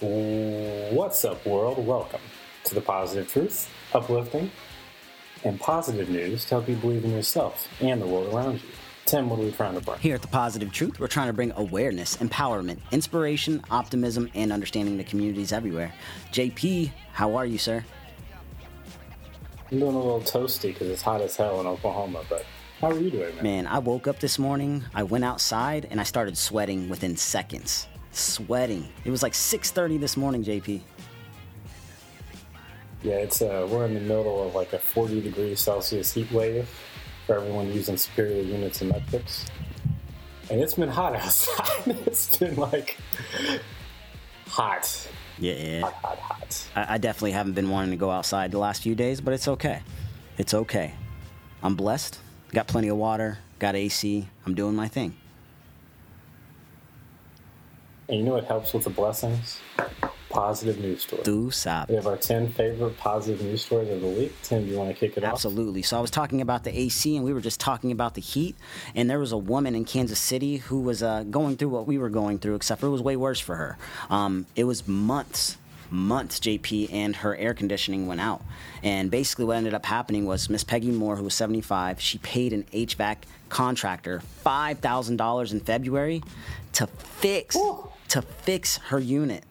What's up, world? Welcome to the positive truth, uplifting, and positive news to help you believe in yourself and the world around you. Tim, what are we trying to bring? Here at The Positive Truth, we're trying to bring awareness, empowerment, inspiration, optimism, and understanding to communities everywhere. JP, how are you, sir? I'm doing a little toasty because it's hot as hell in Oklahoma, but how are you doing, man? Man, I woke up this morning, I went outside, and I started sweating within seconds. Sweating. It was like 6.30 this morning, JP. Yeah, it's uh, we're in the middle of like a 40 degrees Celsius heat wave for everyone using superior units and metrics. And it's been hot outside. it's been like hot. Yeah. Hot, hot, hot. I, I definitely haven't been wanting to go outside the last few days, but it's okay. It's okay. I'm blessed. Got plenty of water. Got AC. I'm doing my thing. And you know what helps with the blessings? Positive news stories. Do Tu We have our 10 favorite positive news stories of the week. Tim, do you want to kick it off? Absolutely. So I was talking about the AC, and we were just talking about the heat. And there was a woman in Kansas City who was uh, going through what we were going through, except for it was way worse for her. Um, it was months, months, JP, and her air conditioning went out. And basically, what ended up happening was Miss Peggy Moore, who was 75, she paid an HVAC contractor five thousand dollars in February to fix to fix her unit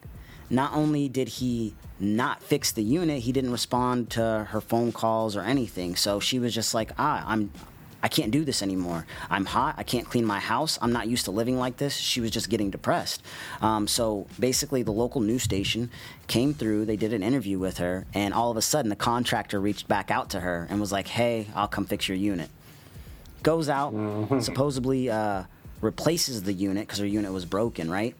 not only did he not fix the unit, he didn't respond to her phone calls or anything. So she was just like, ah, I'm. I can't do this anymore. I'm hot. I can't clean my house. I'm not used to living like this. She was just getting depressed. Um, so basically, the local news station came through. They did an interview with her, and all of a sudden, the contractor reached back out to her and was like, "Hey, I'll come fix your unit." Goes out, supposedly uh, replaces the unit because her unit was broken, right?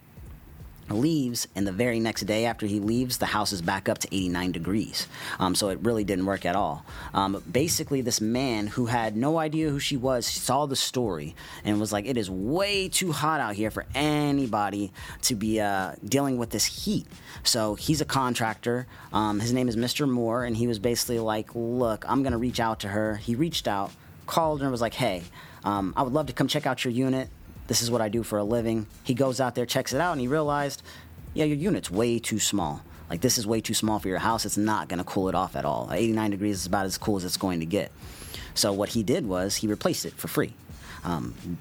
Leaves, and the very next day after he leaves, the house is back up to 89 degrees. Um, so it really didn't work at all. Um, basically, this man who had no idea who she was saw the story and was like, "It is way too hot out here for anybody to be uh, dealing with this heat." So he's a contractor. Um, his name is Mr. Moore, and he was basically like, "Look, I'm gonna reach out to her." He reached out, called her, and was like, "Hey." Um, I would love to come check out your unit. This is what I do for a living. He goes out there, checks it out, and he realized, yeah, your unit's way too small. Like, this is way too small for your house. It's not going to cool it off at all. 89 degrees is about as cool as it's going to get. So, what he did was he replaced it for free. Um,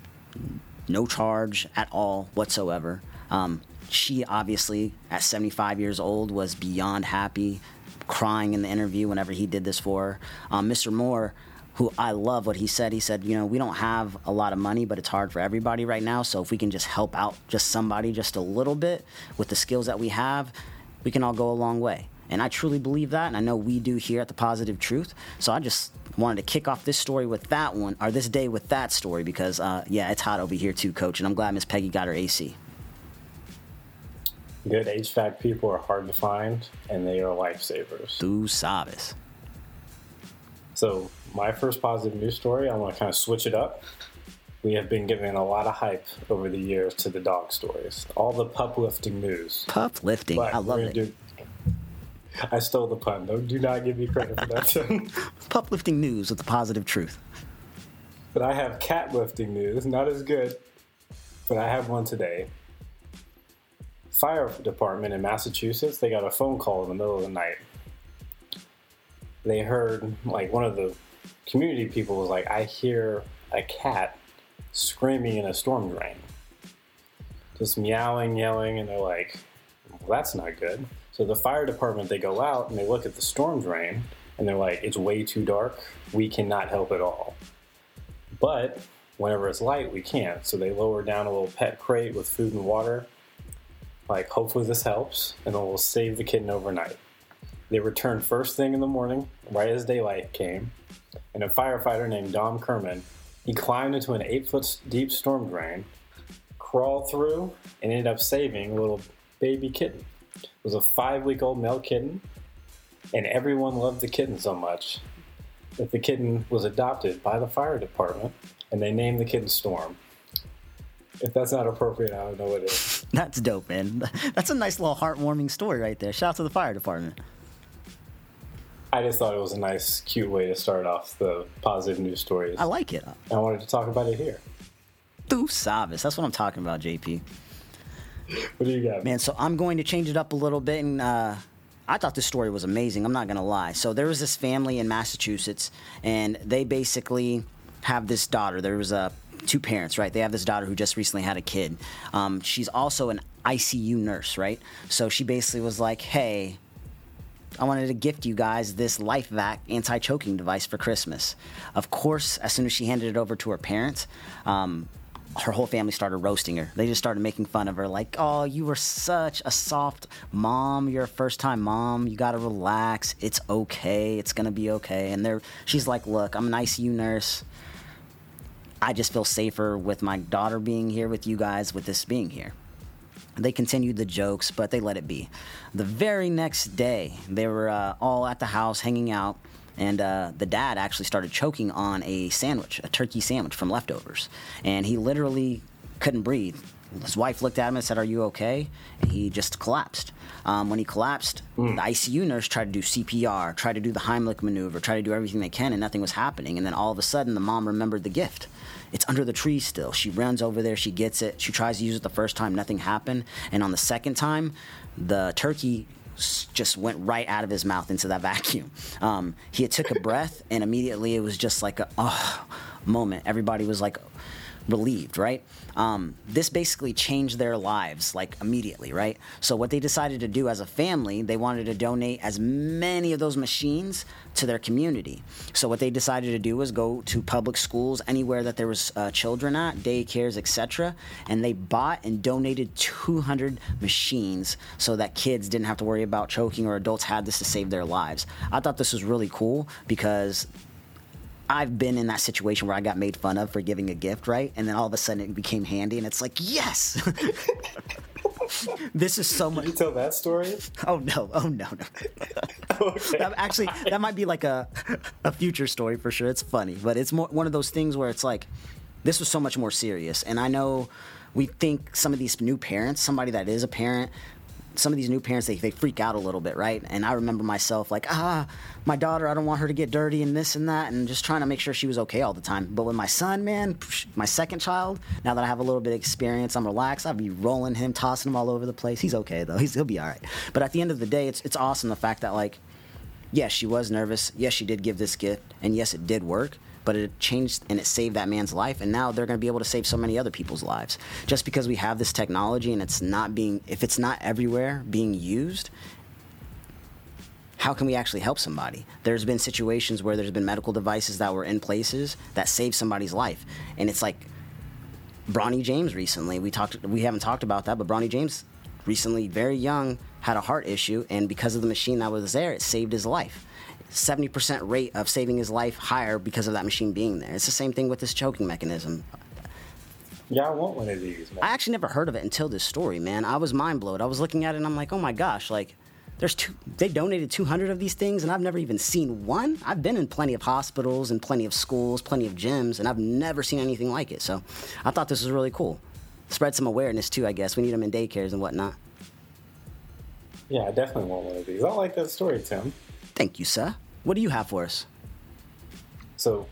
no charge at all whatsoever. Um, she obviously, at 75 years old, was beyond happy, crying in the interview whenever he did this for her. Um, Mr. Moore, who I love what he said, he said, you know, we don't have a lot of money, but it's hard for everybody right now. So if we can just help out just somebody just a little bit with the skills that we have, we can all go a long way. And I truly believe that, and I know we do here at the Positive Truth. So I just wanted to kick off this story with that one, or this day with that story, because uh, yeah, it's hot over here too, Coach. And I'm glad Miss Peggy got her AC. Good HVAC people are hard to find, and they are lifesavers. Tu sabes. So, my first positive news story, I want to kind of switch it up. We have been giving a lot of hype over the years to the dog stories, all the pup lifting news. Pup lifting. I love it. do- I stole the pun, though. Do not give me credit for that. Pup lifting news with the positive truth. but I have cat lifting news, not as good, but I have one today. Fire department in Massachusetts, they got a phone call in the middle of the night. They heard, like, one of the community people was like, I hear a cat screaming in a storm drain. Just meowing, yelling, and they're like, well, that's not good. So the fire department, they go out and they look at the storm drain, and they're like, it's way too dark. We cannot help at all. But whenever it's light, we can't. So they lower down a little pet crate with food and water. Like, hopefully this helps, and it will save the kitten overnight. They returned first thing in the morning, right as daylight came, and a firefighter named Dom Kerman, he climbed into an eight foot deep storm drain, crawled through, and ended up saving a little baby kitten. It was a five week old male kitten, and everyone loved the kitten so much that the kitten was adopted by the fire department, and they named the kitten Storm. If that's not appropriate, I don't know what is. That's dope, man. That's a nice little heartwarming story right there. Shout out to the fire department. I just thought it was a nice, cute way to start off the positive news stories. I like it. I wanted to talk about it here. Sabes. That's what I'm talking about, JP. what do you got? Man, so I'm going to change it up a little bit and uh I thought this story was amazing. I'm not going to lie. So there was this family in Massachusetts and they basically have this daughter. There was a two parents, right? They have this daughter who just recently had a kid. Um, she's also an ICU nurse, right? So she basically was like, "Hey, I wanted to gift you guys this LifeVac anti-choking device for Christmas." Of course, as soon as she handed it over to her parents, um, her whole family started roasting her. They just started making fun of her, like, "Oh, you were such a soft mom. You're a first-time mom. You gotta relax. It's okay. It's gonna be okay." And they're, she's like, "Look, I'm an ICU nurse. I just feel safer with my daughter being here with you guys, with this being here." They continued the jokes, but they let it be. The very next day, they were uh, all at the house hanging out, and uh, the dad actually started choking on a sandwich, a turkey sandwich from leftovers, and he literally couldn't breathe. His wife looked at him and said, "Are you okay?" And he just collapsed. Um, when he collapsed, the ICU nurse tried to do CPR, tried to do the Heimlich maneuver, tried to do everything they can, and nothing was happening. And then all of a sudden, the mom remembered the gift. It's under the tree still. She runs over there, she gets it. She tries to use it the first time, nothing happened. And on the second time, the turkey just went right out of his mouth into that vacuum. Um, he took a breath, and immediately it was just like a oh moment. Everybody was like relieved, right? Um, this basically changed their lives like immediately, right? So what they decided to do as a family, they wanted to donate as many of those machines to their community. So what they decided to do was go to public schools, anywhere that there was uh, children at, daycares, etc., and they bought and donated 200 machines so that kids didn't have to worry about choking or adults had this to save their lives. I thought this was really cool because I've been in that situation where I got made fun of for giving a gift, right? And then all of a sudden it became handy, and it's like, yes, this is so much. you tell that story? Oh no! Oh no! No. Okay. That- actually, that might be like a a future story for sure. It's funny, but it's more one of those things where it's like, this was so much more serious. And I know we think some of these new parents, somebody that is a parent, some of these new parents they, they freak out a little bit, right? And I remember myself like, ah, my daughter, I don't want her to get dirty and this and that, and just trying to make sure she was okay all the time. But with my son, man, my second child, now that I have a little bit of experience, I'm relaxed. I'll be rolling him, tossing him all over the place. He's okay though. He's, he'll be all right. But at the end of the day, it's it's awesome the fact that like yes, she was nervous. Yes, she did give this gift, and yes, it did work. But it changed and it saved that man's life, and now they're going to be able to save so many other people's lives. Just because we have this technology and it's not being, if it's not everywhere being used, how can we actually help somebody? There's been situations where there's been medical devices that were in places that saved somebody's life, and it's like Bronny James recently. We talked. We haven't talked about that, but Bronny James recently, very young, had a heart issue, and because of the machine that was there, it saved his life. 70% rate of saving his life higher because of that machine being there. It's the same thing with this choking mechanism. Yeah, I want one of these, man. I actually never heard of it until this story, man. I was mind blown. I was looking at it and I'm like, oh my gosh, like there's two they donated 200 of these things and I've never even seen one. I've been in plenty of hospitals and plenty of schools, plenty of gyms, and I've never seen anything like it. So I thought this was really cool. Spread some awareness too, I guess. We need them in daycares and whatnot. yeah, I definitely want one of these. I like that story, Tim. Thank you, sir. What do you have for us? So,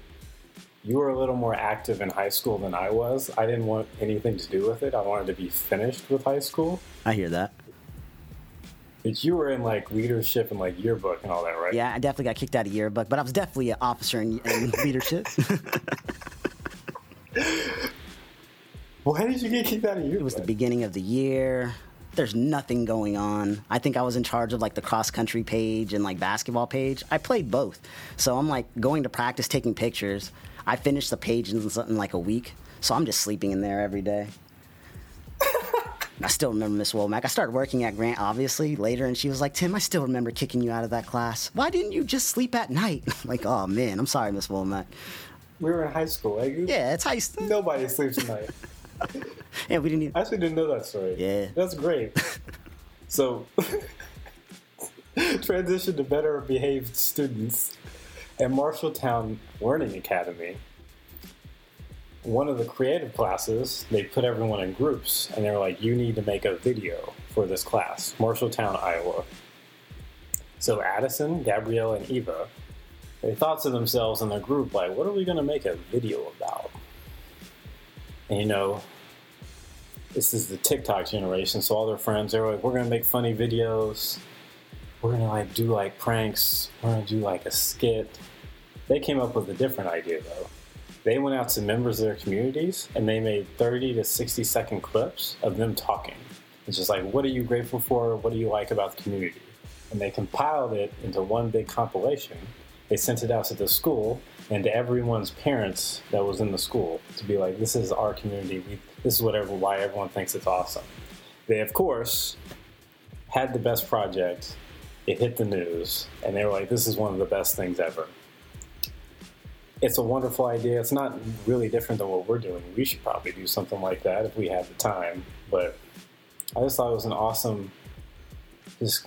you were a little more active in high school than I was. I didn't want anything to do with it. I wanted to be finished with high school. I hear that. But you were in like leadership and like yearbook and all that, right? Yeah, I definitely got kicked out of yearbook, but I was definitely an officer in, in leadership. Why did you get kicked out of yearbook? It was the beginning of the year. There's nothing going on. I think I was in charge of like the cross country page and like basketball page. I played both. So I'm like going to practice, taking pictures. I finished the page in something like a week. So I'm just sleeping in there every day. I still remember Miss Womack. I started working at Grant obviously later, and she was like, "Tim, I still remember kicking you out of that class. Why didn't you just sleep at night?" like, oh man, I'm sorry, Miss Womack. We were in high school. Yeah, it's high school. Nobody sleeps at night. Yeah, we didn't even. I actually didn't know that story. Yeah. That's great. so, transition to better behaved students. At Marshalltown Learning Academy, one of the creative classes, they put everyone in groups and they were like, you need to make a video for this class, Marshalltown, Iowa. So, Addison, Gabrielle, and Eva, they thought to themselves in their group, like, what are we going to make a video about? And you know, this is the TikTok generation. So all their friends, they're like, we're gonna make funny videos. We're gonna like do like pranks. We're gonna do like a skit. They came up with a different idea though. They went out to members of their communities and they made 30 to 60 second clips of them talking. It's just like, what are you grateful for? What do you like about the community? And they compiled it into one big compilation. They sent it out to the school and to everyone's parents that was in the school to be like, this is our community. We, this is whatever why everyone thinks it's awesome. They of course had the best project. It hit the news, and they were like, "This is one of the best things ever." It's a wonderful idea. It's not really different than what we're doing. We should probably do something like that if we had the time. But I just thought it was an awesome, just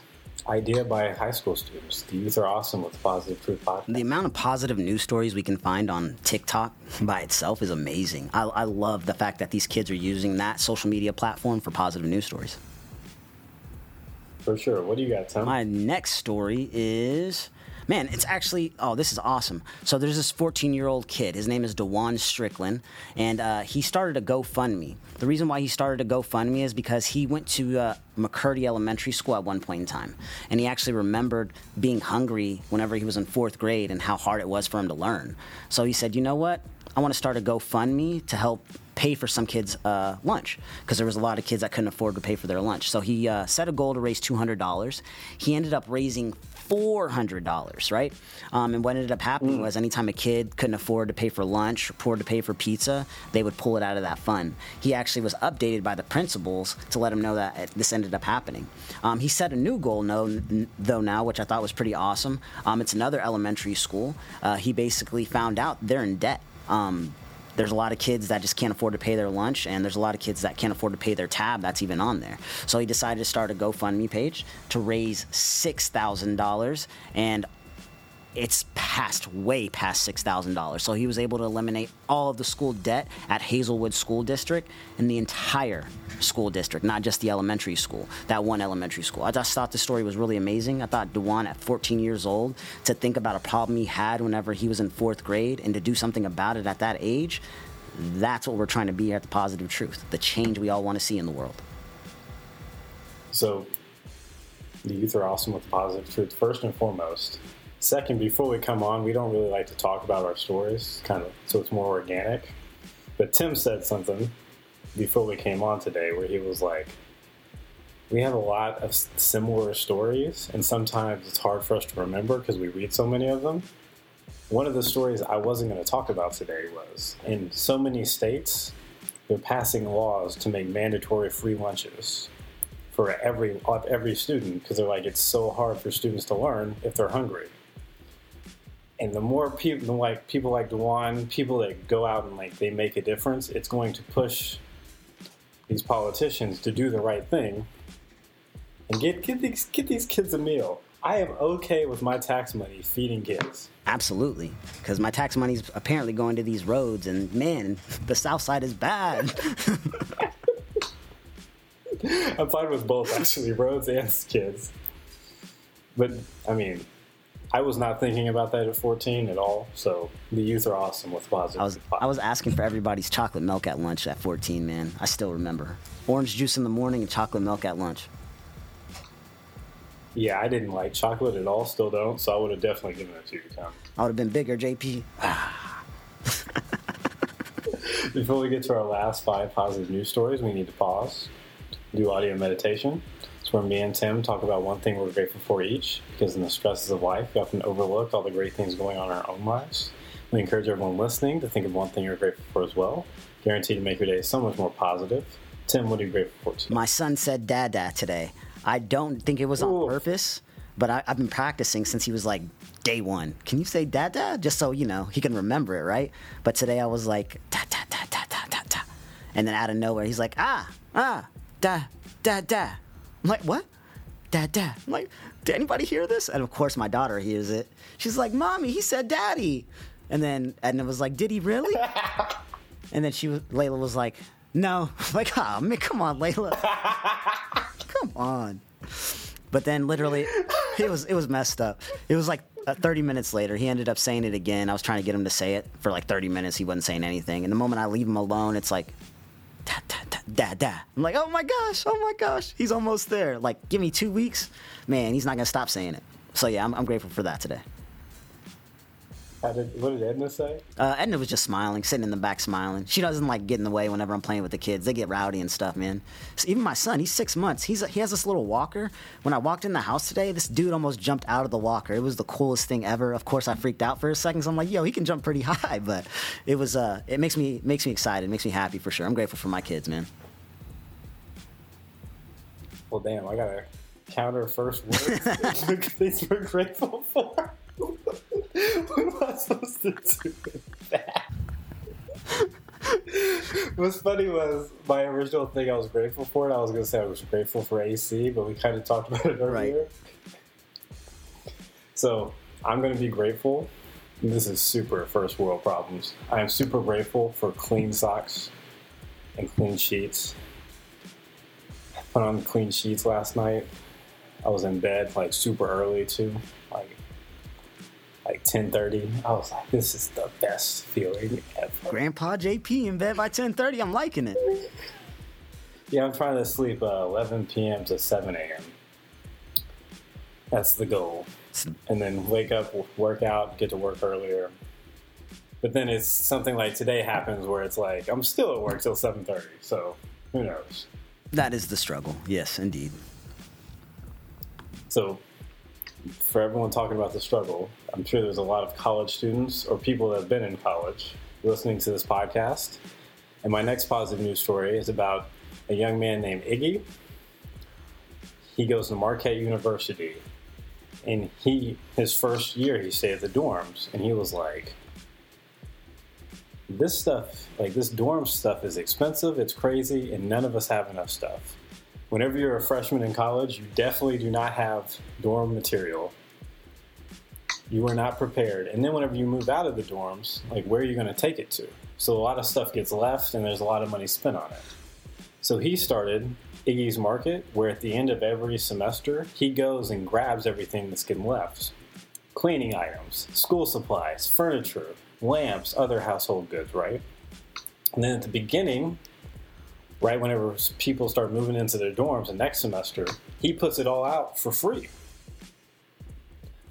idea by high school students. The youth are awesome with Positive Truth Podcast. The amount of positive news stories we can find on TikTok by itself is amazing. I, I love the fact that these kids are using that social media platform for positive news stories. For sure. What do you got, Tim? My next story is man, it's actually oh, this is awesome. So there's this 14 year old kid. His name is Dewan Strickland, and uh, he started a GoFundMe. The reason why he started a GoFundMe is because he went to uh, McCurdy Elementary School at one point in time, and he actually remembered being hungry whenever he was in fourth grade and how hard it was for him to learn. So he said, you know what? I want to start a GoFundMe to help pay for some kids' uh, lunch because there was a lot of kids that couldn't afford to pay for their lunch. So he uh, set a goal to raise $200. He ended up raising $400, right? Um, and what ended up happening mm. was anytime a kid couldn't afford to pay for lunch or afford to pay for pizza, they would pull it out of that fund. He actually was updated by the principals to let him know that this ended up happening. Um, he set a new goal, though, now, which I thought was pretty awesome. Um, it's another elementary school. Uh, he basically found out they're in debt. Um, there's a lot of kids that just can't afford to pay their lunch, and there's a lot of kids that can't afford to pay their tab that's even on there. So he decided to start a GoFundMe page to raise $6,000, and it's past way past six thousand dollars. So he was able to eliminate all of the school debt at Hazelwood School District and the entire school district, not just the elementary school, that one elementary school. I just thought the story was really amazing. I thought Dewan at 14 years old to think about a problem he had whenever he was in fourth grade and to do something about it at that age. That's what we're trying to be at the positive truth, the change we all want to see in the world. So, the youth are awesome with the positive truth. First and foremost, Second, before we come on, we don't really like to talk about our stories, kind of, so it's more organic. But Tim said something before we came on today where he was like, we have a lot of similar stories, and sometimes it's hard for us to remember because we read so many of them. One of the stories I wasn't going to talk about today was in so many states, they're passing laws to make mandatory free lunches for every every student because they're like it's so hard for students to learn if they're hungry and the more people like people like Dewan, people that go out and like they make a difference, it's going to push these politicians to do the right thing and get get these get these kids a meal. I am okay with my tax money feeding kids. Absolutely, because my tax money is apparently going to these roads, and man, the South Side is bad. I'm fine with both, actually, roads and kids. But I mean, I was not thinking about that at 14 at all. So the youth are awesome with positive. I was I was asking for everybody's chocolate milk at lunch at 14, man. I still remember orange juice in the morning and chocolate milk at lunch. Yeah, I didn't like chocolate at all. Still don't. So I would have definitely given it to you, Tom. I would have been bigger, JP. Before we get to our last five positive news stories, we need to pause, do audio meditation. It's where me and Tim talk about one thing we're grateful for each, because in the stresses of life, we often overlook all the great things going on in our own lives. We encourage everyone listening to think of one thing you're grateful for as well, guaranteed to make your day so much more positive. Tim, what are you grateful for today? My son said dada today. I don't think it was on Ooh. purpose, but I, have been practicing since he was like day one. Can you say dada? Just so, you know, he can remember it, right? But today I was like, da, da, da, da, da, da, da. And then out of nowhere, he's like, ah, ah, da, da, da. I'm like, what? Dad, dad. I'm like, did anybody hear this? And of course, my daughter hears it. She's like, mommy, he said daddy. And then Edna was like, did he really? and then she was, Layla was like, no. I'm like, oh, man, come on, Layla. come on. But then literally, it was it was messed up. It was like uh, 30 minutes later, he ended up saying it again. I was trying to get him to say it for like 30 minutes. He wasn't saying anything. And the moment I leave him alone, it's like, da, da. I'm like, oh my gosh, oh my gosh, he's almost there. Like, give me two weeks, man, he's not gonna stop saying it. So yeah, I'm, I'm grateful for that today. Did, what did Edna say? Uh, Edna was just smiling, sitting in the back smiling. She doesn't like get in the way whenever I'm playing with the kids. They get rowdy and stuff, man. So even my son, he's six months. He's he has this little walker. When I walked in the house today, this dude almost jumped out of the walker. It was the coolest thing ever. Of course, I freaked out for a second. So I'm like, yo, he can jump pretty high, but it was uh, it makes me makes me excited, makes me happy for sure. I'm grateful for my kids, man. Well, damn, I gotta counter first words. Things we're grateful for. What am I supposed to do with that? What's funny was my original thing I was grateful for, and I was going to say I was grateful for AC, but we kind of talked about it earlier. Right. So I'm going to be grateful. This is super first world problems. I am super grateful for clean socks and clean sheets. I put on clean sheets last night. I was in bed like super early too, like like 10:30. I was like, this is the best feeling ever. Grandpa JP in bed by 10:30. I'm liking it. Yeah, I'm trying to sleep uh, 11 p.m. to 7 a.m. That's the goal. And then wake up, work out, get to work earlier. But then it's something like today happens where it's like I'm still at work till 7:30. So who knows? That is the struggle. Yes, indeed. So for everyone talking about the struggle, I'm sure there's a lot of college students or people that have been in college listening to this podcast. And my next positive news story is about a young man named Iggy. He goes to Marquette University. And he his first year he stayed at the dorms and he was like this stuff, like this dorm stuff is expensive, it's crazy, and none of us have enough stuff whenever you're a freshman in college, you definitely do not have dorm material. You are not prepared. And then whenever you move out of the dorms, like where are you going to take it to? So a lot of stuff gets left and there's a lot of money spent on it. So he started Iggy's Market, where at the end of every semester, he goes and grabs everything that's getting left cleaning items, school supplies, furniture, lamps, other household goods, right? And then at the beginning, right whenever people start moving into their dorms the next semester, he puts it all out for free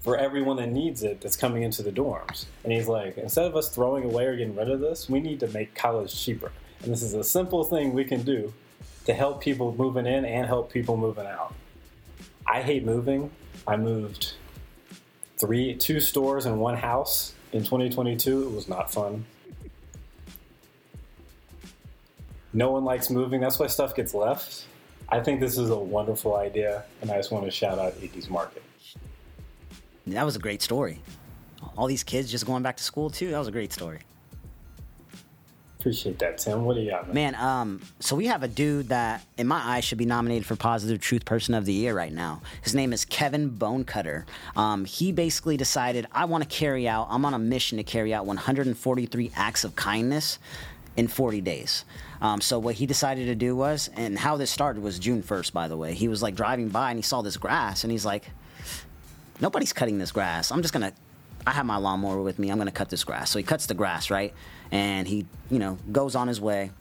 for everyone that needs it that's coming into the dorms. And he's like, instead of us throwing away or getting rid of this, we need to make college cheaper. And this is a simple thing we can do to help people moving in and help people moving out. I hate moving. I moved three, two stores and one house in 2022. It was not fun. No one likes moving. That's why stuff gets left. I think this is a wonderful idea, and I just want to shout out Iggy's Market. That was a great story. All these kids just going back to school too. That was a great story. Appreciate that, Tim. What do you got, man? man? um, so we have a dude that, in my eyes, should be nominated for Positive Truth Person of the Year right now. His name is Kevin Bonecutter. Um, he basically decided, I want to carry out, I'm on a mission to carry out 143 acts of kindness in 40 days. Um, so what he decided to do was, and how this started was June 1st, by the way. He was like driving by and he saw this grass and he's like, nobody's cutting this grass. I'm just gonna. I have my lawnmower with me. I'm gonna cut this grass. So he cuts the grass, right? And he, you know, goes on his way.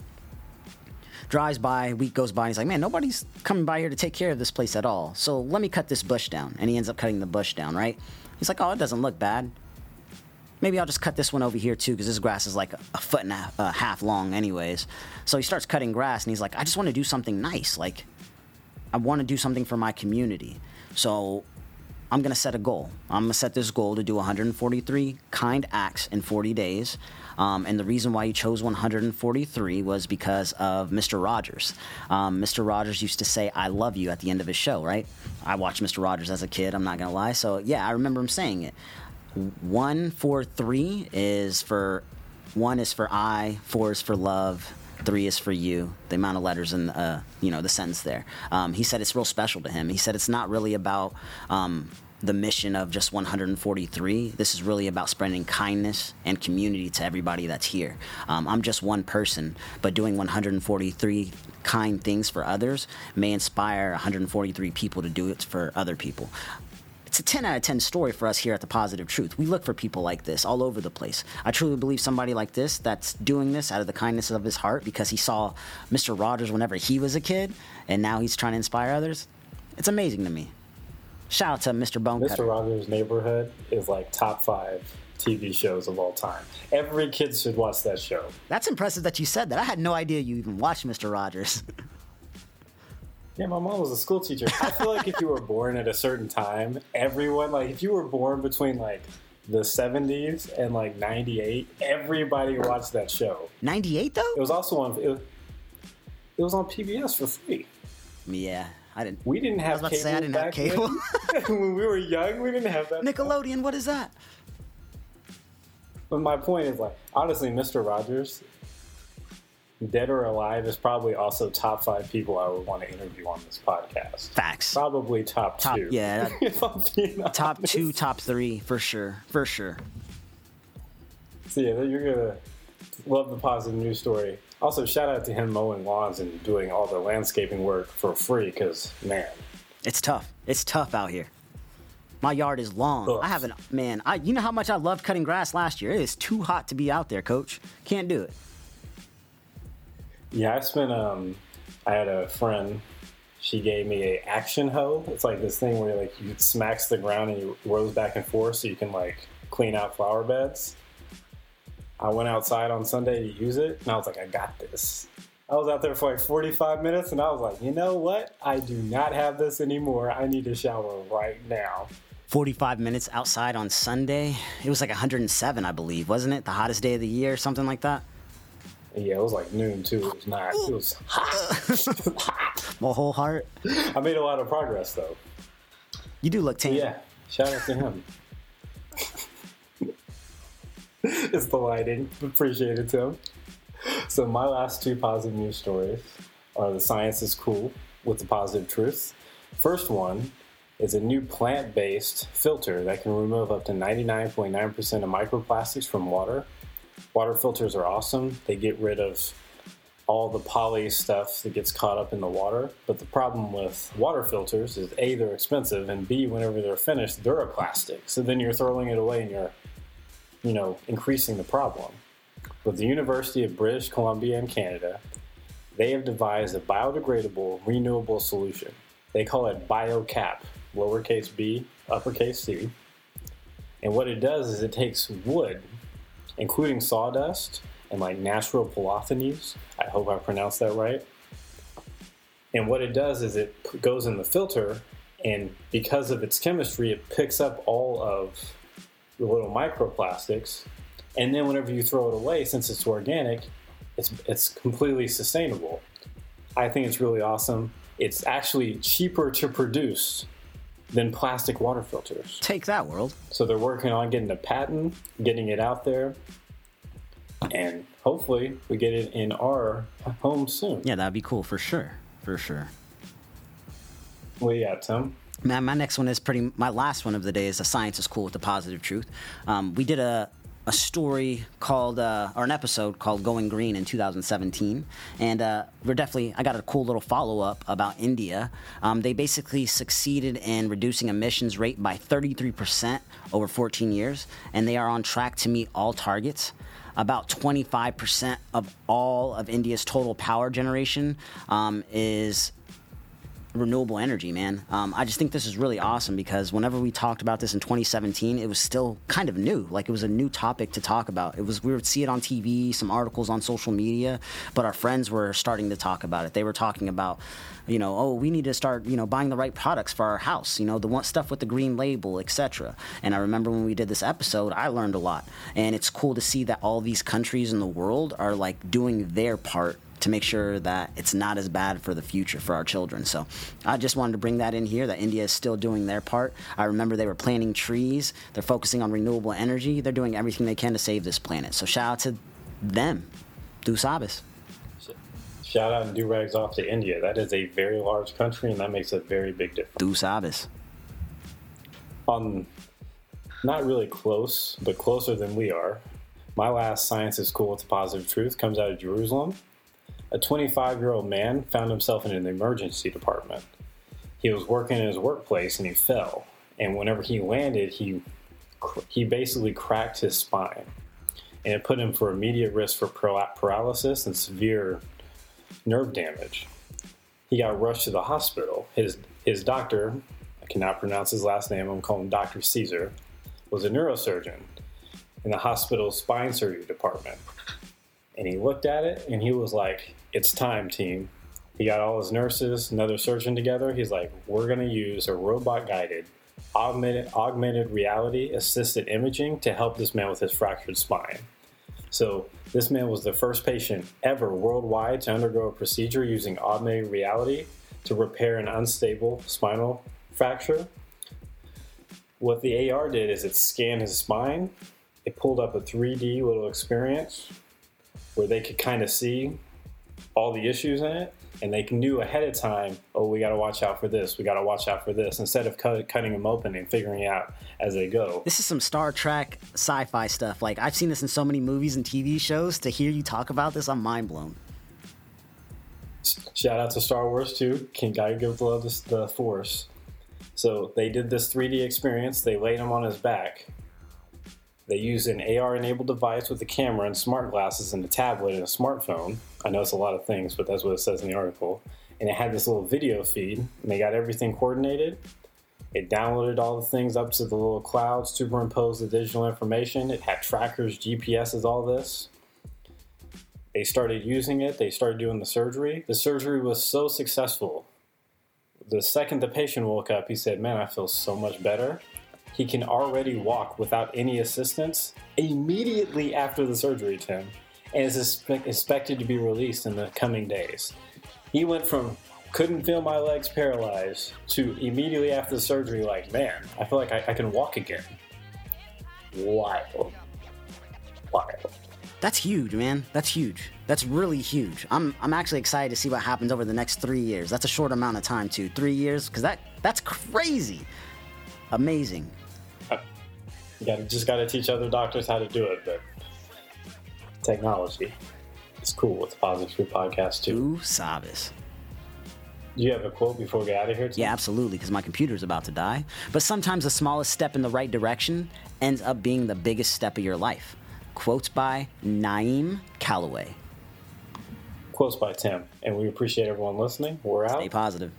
Drives by, week goes by, and he's like, man, nobody's coming by here to take care of this place at all. So let me cut this bush down. And he ends up cutting the bush down, right? He's like, oh, it doesn't look bad maybe I'll just cut this one over here too because this grass is like a, foot and a, a half long, anyways. So he starts cutting grass and he's like, I just want to do something nice. Like, I want to do something for my community. So I'm going to set a goal. I'm going to set this goal to do 143 kind acts in 40 days. Um, and the reason why he chose 143 was because of Mr. Rogers. Um, Mr. Rogers used to say, I love you at the end of his show, right? I watched Mr. Rogers as a kid, I'm not going to lie. So, yeah, I remember him saying it one, four, three is for one is for I, four is for love, three is for you. The amount of letters in uh, you know the sentence there. Um, he said it's real special to him. He said it's not really about um, the mission of just 143. This is really about spreading kindness and community to everybody that's here. Um, I'm just one person, but doing 143 kind things for others may inspire 143 people to do it for other people it's a 10 out of 10 story for us here at the Positive Truth. We look for people like this all over the place. I truly believe somebody like this that's doing this out of the kindness of his heart because he saw Mr. Rogers whenever he was a kid and now he's trying to inspire others. It's amazing to me. Shout out to Mr. Bonecutter. Mr. Rogers' Neighborhood is like top five TV shows of all time. Every kid should watch that show. That's impressive that you said that. I had no idea you even watched Mr. Rogers. Yeah, my mom was a school teacher. I feel like if you were born at a certain time, everyone, like, if you were born between, like, the 70s and, like, 98, everybody watched that show. 98, though? It was also on, it was, it was on PBS for free. Yeah, I didn't. We didn't have I was about to cable say I didn't have cable. then. when we were young, we didn't have that. Nickelodeon, what is that? But my point is, like, honestly, Mr. Rogers, dead or alive, is probably also top five people I would want to interview on this podcast. Facts. Probably top, Top- two. yeah, if I'm being Top honest. two, top three, for sure. For sure. So yeah, you're gonna love the positive news story. Also, shout out to him mowing lawns and doing all the landscaping work for free. Because man, It's tough. It's tough out here. My yard is long. Ugh. I haven't, man. I, you know how much I loved cutting grass last year. It is too hot to be out there, Coach. Can't do it. Yeah, I spent. Um, I had a friend. She gave me a action hoe. It's like this thing where like you smacks the ground and you rolls back and forth so you can like clean out flower beds. I went outside on Sunday to use it, and I was like, I got this. I was out there for like 45 minutes, and I was like, you know what? I do not have this anymore. I need to shower right now. 45 minutes outside on Sunday. It was like 107, I believe, wasn't it? The hottest day of the year, something like that. Yeah, it was like noon too. It was not. It was hot. My whole heart. I made a lot of progress though. You do look tan. Yeah, shout out to him. it's the lighting. Appreciate it, Tim. So my last two positive news stories are the science is cool with the positive truth. First one is a new plant-based filter that can remove up to 99.9% of microplastics from water. Water filters are awesome. They get rid of all the poly stuff that gets caught up in the water. But the problem with water filters is A, they're expensive, and B, whenever they're finished, they're a plastic. So then you're throwing it away and you're, you know, increasing the problem. With the University of British Columbia in Canada, they have devised a biodegradable, renewable solution. They call it BioCap, lowercase b, uppercase c. And what it does is it takes wood, including sawdust and like natural polyphenes. I hope I pronounced that right. And what it does is it goes in the filter, and because of its chemistry, it picks up all of the little microplastics. And then whenever you throw it away, since it's organic, it's it's completely sustainable. I think it's really awesome. It's actually cheaper to produce than plastic water filters. Take that, world. So they're working on getting a patent, getting it out there, and hopefully we get it in our home soon. Yeah, that'd be cool for sure. For sure. What do you got, Tim? Man, my next one is pretty. My last one of the day is the science is cool with the positive truth. Um, we did a a story called uh, or an episode called Going Green in 2017, and uh, we're definitely. I got a cool little follow up about India. Um, they basically succeeded in reducing emissions rate by 33 percent over 14 years, and they are on track to meet all targets about 25% of all of India's total power generation um, is renewable energy, man. Um, I just think this is really awesome because whenever we talked about this in 2017, it was still kind of new. Like it was a new topic to talk about. It was we would see it on TV, some articles on social media, but our friends were starting to talk about it. They were talking about, you know, oh, we need to start, you know, buying the right products for our house. You know, the one stuff with the green label, etc. And I remember when we did this episode, I learned a lot, and it's cool to see that all these countries in the world are like doing their part to make sure that it's not as bad for the future for our children. So I just wanted to bring that in here that India is still doing their part. I remember they were planting trees, they're focusing on renewable energy, they're doing everything they can to save this planet. So shout out to them. Do Sabas. Shout out and do rags off to India. That is a very large country, and that makes a very big difference. Do Sabas. On not really close, but closer than we are. My last science is cool with the positive truth comes out of Jerusalem. A 25 year old man found himself in an emergency department. He was working in his workplace and he fell, and whenever he landed, he he basically cracked his spine, and it put him for immediate risk for paralysis and severe nerve damage. He got rushed to the hospital. His his doctor, I cannot pronounce his last name. I'm calling him Doctor Caesar, was a neurosurgeon in the hospital's spine surgery department. And he looked at it and he was like, "It's time, team." He got all his nurses, another surgeon together. He's like, "We're to use a robot guided augmented, augmented reality assisted imaging to help this man with his fractured spine. So, this man was the first patient ever worldwide to undergo a procedure using augmented reality to repair an unstable spinal fracture. What the AR did is it scanned his spine, it pulled up a 3D little experience where they could kind of see all the issues in it, and they knew ahead of time, oh, we got to watch out for this, we got to watch out for this, instead of cut, cutting them open and figuring out as they go. This is some Star Trek sci fi stuff. Like, I've seen this in so many movies and TV shows. To hear you talk about this, I'm mind blown. Shout out to Star Wars, too. Can guy give love to the Force. So they did this 3D experience, they laid him on his back. They used an AR enabled device with a camera and smart glasses and a tablet and a smartphone I know it's a lot of things, but that's what it says in the article. And it had this little video feed, and they got everything coordinated. It downloaded all the things up to the little cloud, superimposed the digital information. It had trackers, GPSs, all this. They started using it, they started doing the surgery. The surgery was so successful. The second the patient woke up, he said, Man, I feel so much better. He can already walk without any assistance immediately after the surgery, Tim and is expected to be released in the coming days. He went from couldn't feel my legs paralyzed to immediately after the surgery, like, man, I feel like I, I can walk again. Wild. Wild. That's huge, man. That's huge. That's really huge. I'm I'm actually excited to see what happens over the next three years. That's a short amount of time too. Three years, because that that's crazy. Amazing. Uh, yeah, just got to teach other doctors how to do it, but technology. It's cool. It's a Positive Food Podcast, too. Ooh, sabes. Do you have a quote before we get out of here? Yeah, absolutely, because my computer's about to die. But sometimes the smallest step in the right direction ends up being the biggest step of your life. Quotes by Naeem Callaway. Quotes by Tim. And we appreciate everyone listening. We're out. Stay positive.